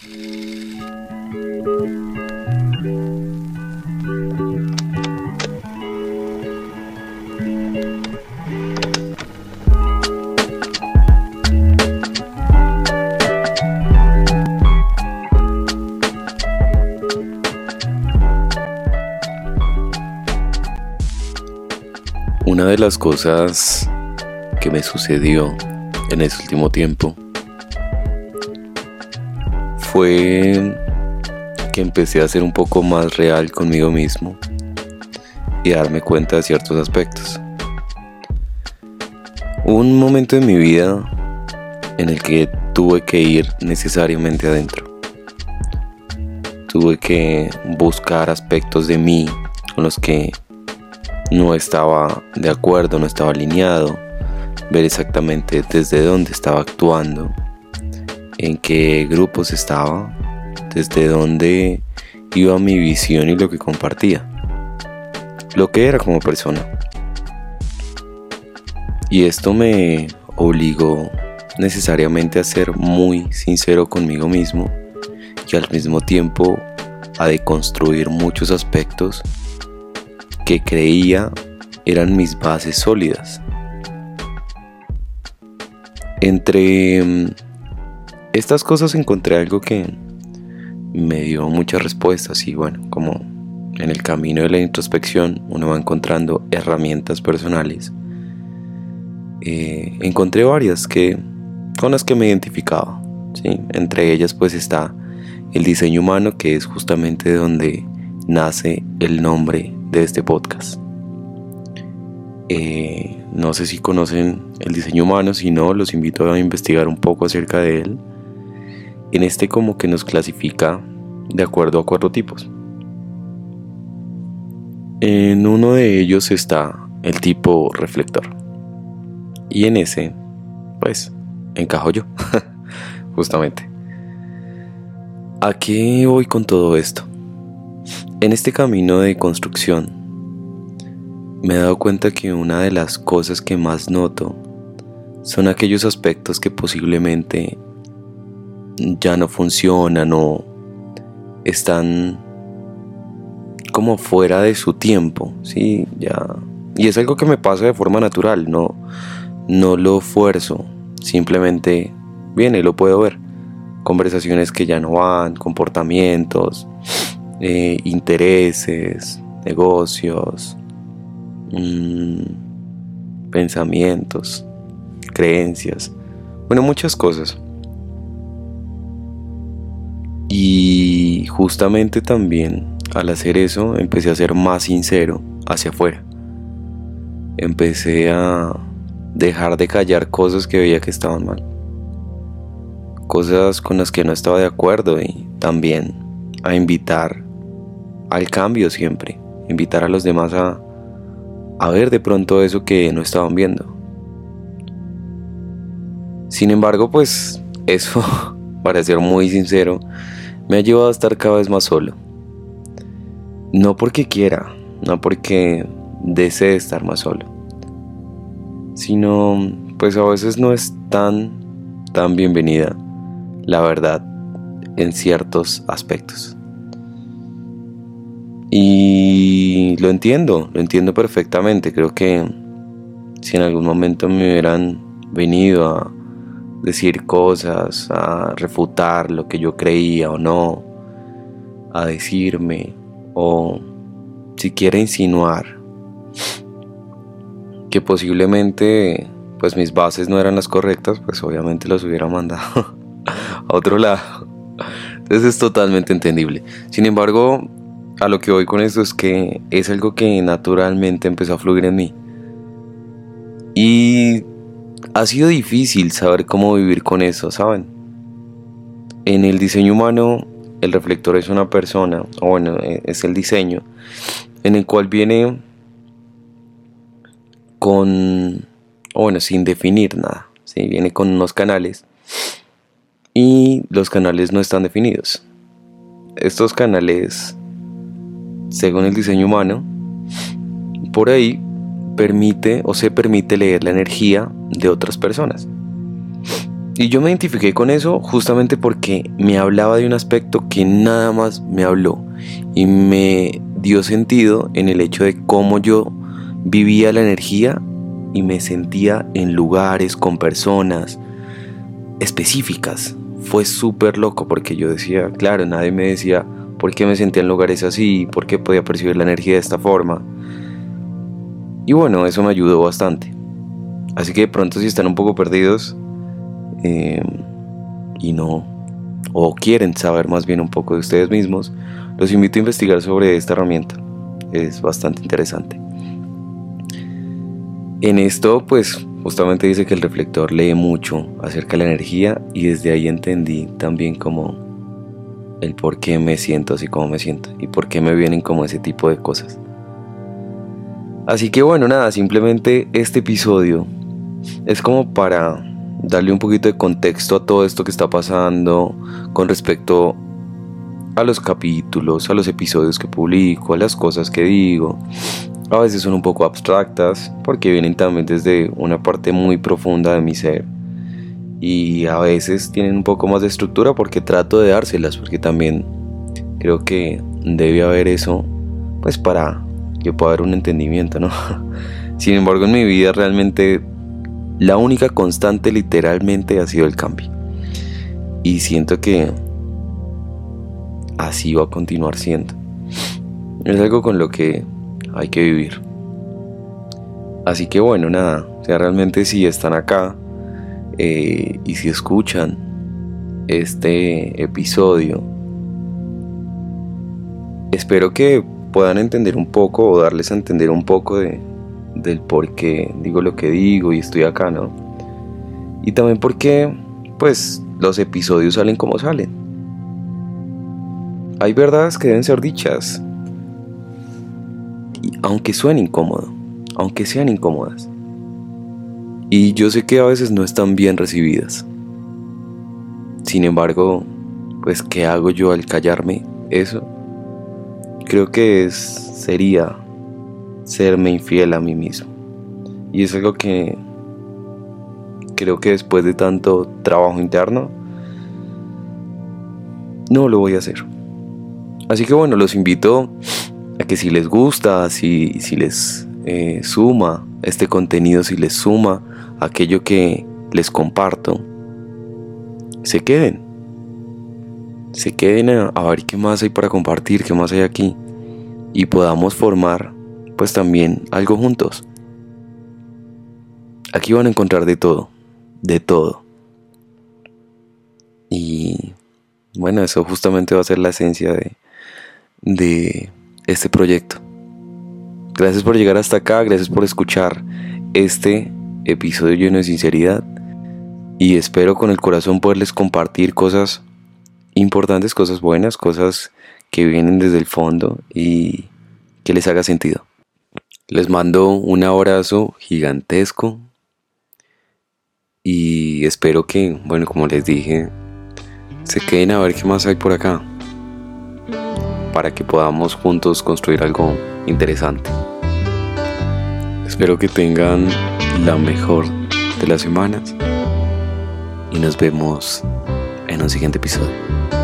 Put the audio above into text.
Una de las cosas que me sucedió en ese último tiempo fue que empecé a ser un poco más real conmigo mismo y darme cuenta de ciertos aspectos. Un momento en mi vida en el que tuve que ir necesariamente adentro. Tuve que buscar aspectos de mí con los que no estaba de acuerdo, no estaba alineado, ver exactamente desde dónde estaba actuando, en qué grupos estaba, desde dónde iba mi visión y lo que compartía, lo que era como persona. Y esto me obligó necesariamente a ser muy sincero conmigo mismo y al mismo tiempo a deconstruir muchos aspectos que creía eran mis bases sólidas. Entre mm, estas cosas encontré algo que me dio muchas respuestas y bueno, como en el camino de la introspección uno va encontrando herramientas personales, eh, encontré varias que, con las que me identificaba. ¿sí? Entre ellas pues está el diseño humano que es justamente donde nace el nombre de este podcast. Eh, no sé si conocen el diseño humano, si no, los invito a investigar un poco acerca de él. En este como que nos clasifica de acuerdo a cuatro tipos. En uno de ellos está el tipo reflector. Y en ese, pues, encajo yo, justamente. ¿A qué voy con todo esto? En este camino de construcción, me he dado cuenta que una de las cosas que más noto son aquellos aspectos que posiblemente ya no funcionan o están como fuera de su tiempo, ¿sí? Ya. Y es algo que me pasa de forma natural, no, no lo fuerzo, simplemente viene, lo puedo ver. Conversaciones que ya no van, comportamientos, eh, intereses, negocios, mm, pensamientos, creencias, bueno, muchas cosas. Y justamente también al hacer eso empecé a ser más sincero hacia afuera. Empecé a dejar de callar cosas que veía que estaban mal. Cosas con las que no estaba de acuerdo y también a invitar al cambio siempre, invitar a los demás a, a ver de pronto eso que no estaban viendo. Sin embargo, pues eso, para ser muy sincero, me ha llevado a estar cada vez más solo. No porque quiera, no porque desee estar más solo, sino pues a veces no es tan, tan bienvenida la verdad en ciertos aspectos. Y lo entiendo, lo entiendo perfectamente. Creo que si en algún momento me hubieran venido a decir cosas, a refutar lo que yo creía o no, a decirme o siquiera insinuar que posiblemente pues mis bases no eran las correctas, pues obviamente los hubiera mandado a otro lado. Entonces es totalmente entendible. Sin embargo, a lo que voy con esto es que es algo que naturalmente empezó a fluir en mí. Y ha sido difícil saber cómo vivir con eso, ¿saben? En el diseño humano, el reflector es una persona, o bueno, e, es el diseño, en el cual viene con, o bueno, sin definir nada, ¿sí? viene con unos canales y los canales no están definidos. Estos canales según el diseño humano, por ahí permite o se permite leer la energía de otras personas. Y yo me identifiqué con eso justamente porque me hablaba de un aspecto que nada más me habló y me dio sentido en el hecho de cómo yo vivía la energía y me sentía en lugares con personas específicas. Fue súper loco porque yo decía, claro, nadie me decía por qué me sentía en lugares así, por qué podía percibir la energía de esta forma. Y bueno, eso me ayudó bastante. Así que de pronto si están un poco perdidos eh, y no, o quieren saber más bien un poco de ustedes mismos, los invito a investigar sobre esta herramienta. Es bastante interesante. En esto, pues justamente dice que el reflector lee mucho acerca de la energía y desde ahí entendí también como el por qué me siento así como me siento y por qué me vienen como ese tipo de cosas. Así que bueno, nada, simplemente este episodio es como para darle un poquito de contexto a todo esto que está pasando con respecto a los capítulos, a los episodios que publico, a las cosas que digo. A veces son un poco abstractas porque vienen también desde una parte muy profunda de mi ser. Y a veces tienen un poco más de estructura porque trato de dárselas, porque también creo que debe haber eso, pues para que pueda haber un entendimiento, ¿no? Sin embargo, en mi vida realmente la única constante literalmente ha sido el cambio. Y siento que así va a continuar siendo. Es algo con lo que hay que vivir. Así que bueno, nada, o sea, realmente si están acá eh, y si escuchan este episodio, espero que puedan entender un poco o darles a entender un poco de, del por qué digo lo que digo y estoy acá, ¿no? Y también porque, pues, los episodios salen como salen. Hay verdades que deben ser dichas, aunque suene incómodo, aunque sean incómodas. Y yo sé que a veces no están bien recibidas. Sin embargo, pues, ¿qué hago yo al callarme eso? Creo que es, sería serme infiel a mí mismo. Y es algo que creo que después de tanto trabajo interno, no lo voy a hacer. Así que bueno, los invito a que si les gusta, si, si les eh, suma este contenido, si les suma aquello que les comparto, se queden. Se queden a, ver qué más hay para compartir, qué más hay aquí. Y podamos formar pues también algo juntos. Aquí van a encontrar de todo, de todo. Y bueno, eso justamente va a ser la esencia de, de este proyecto. Gracias por llegar hasta acá, gracias por escuchar este episodio lleno de sinceridad y espero con el corazón poderles compartir cosas importantes, cosas buenas, cosas que vienen desde el fondo y que les haga sentido. Les mando un abrazo gigantesco y espero que, bueno, como les dije, se queden a ver qué más hay por acá para que podamos juntos construir algo interesante. Espero que tengan la mejor de las semanas y nos vemos en un siguiente episodio.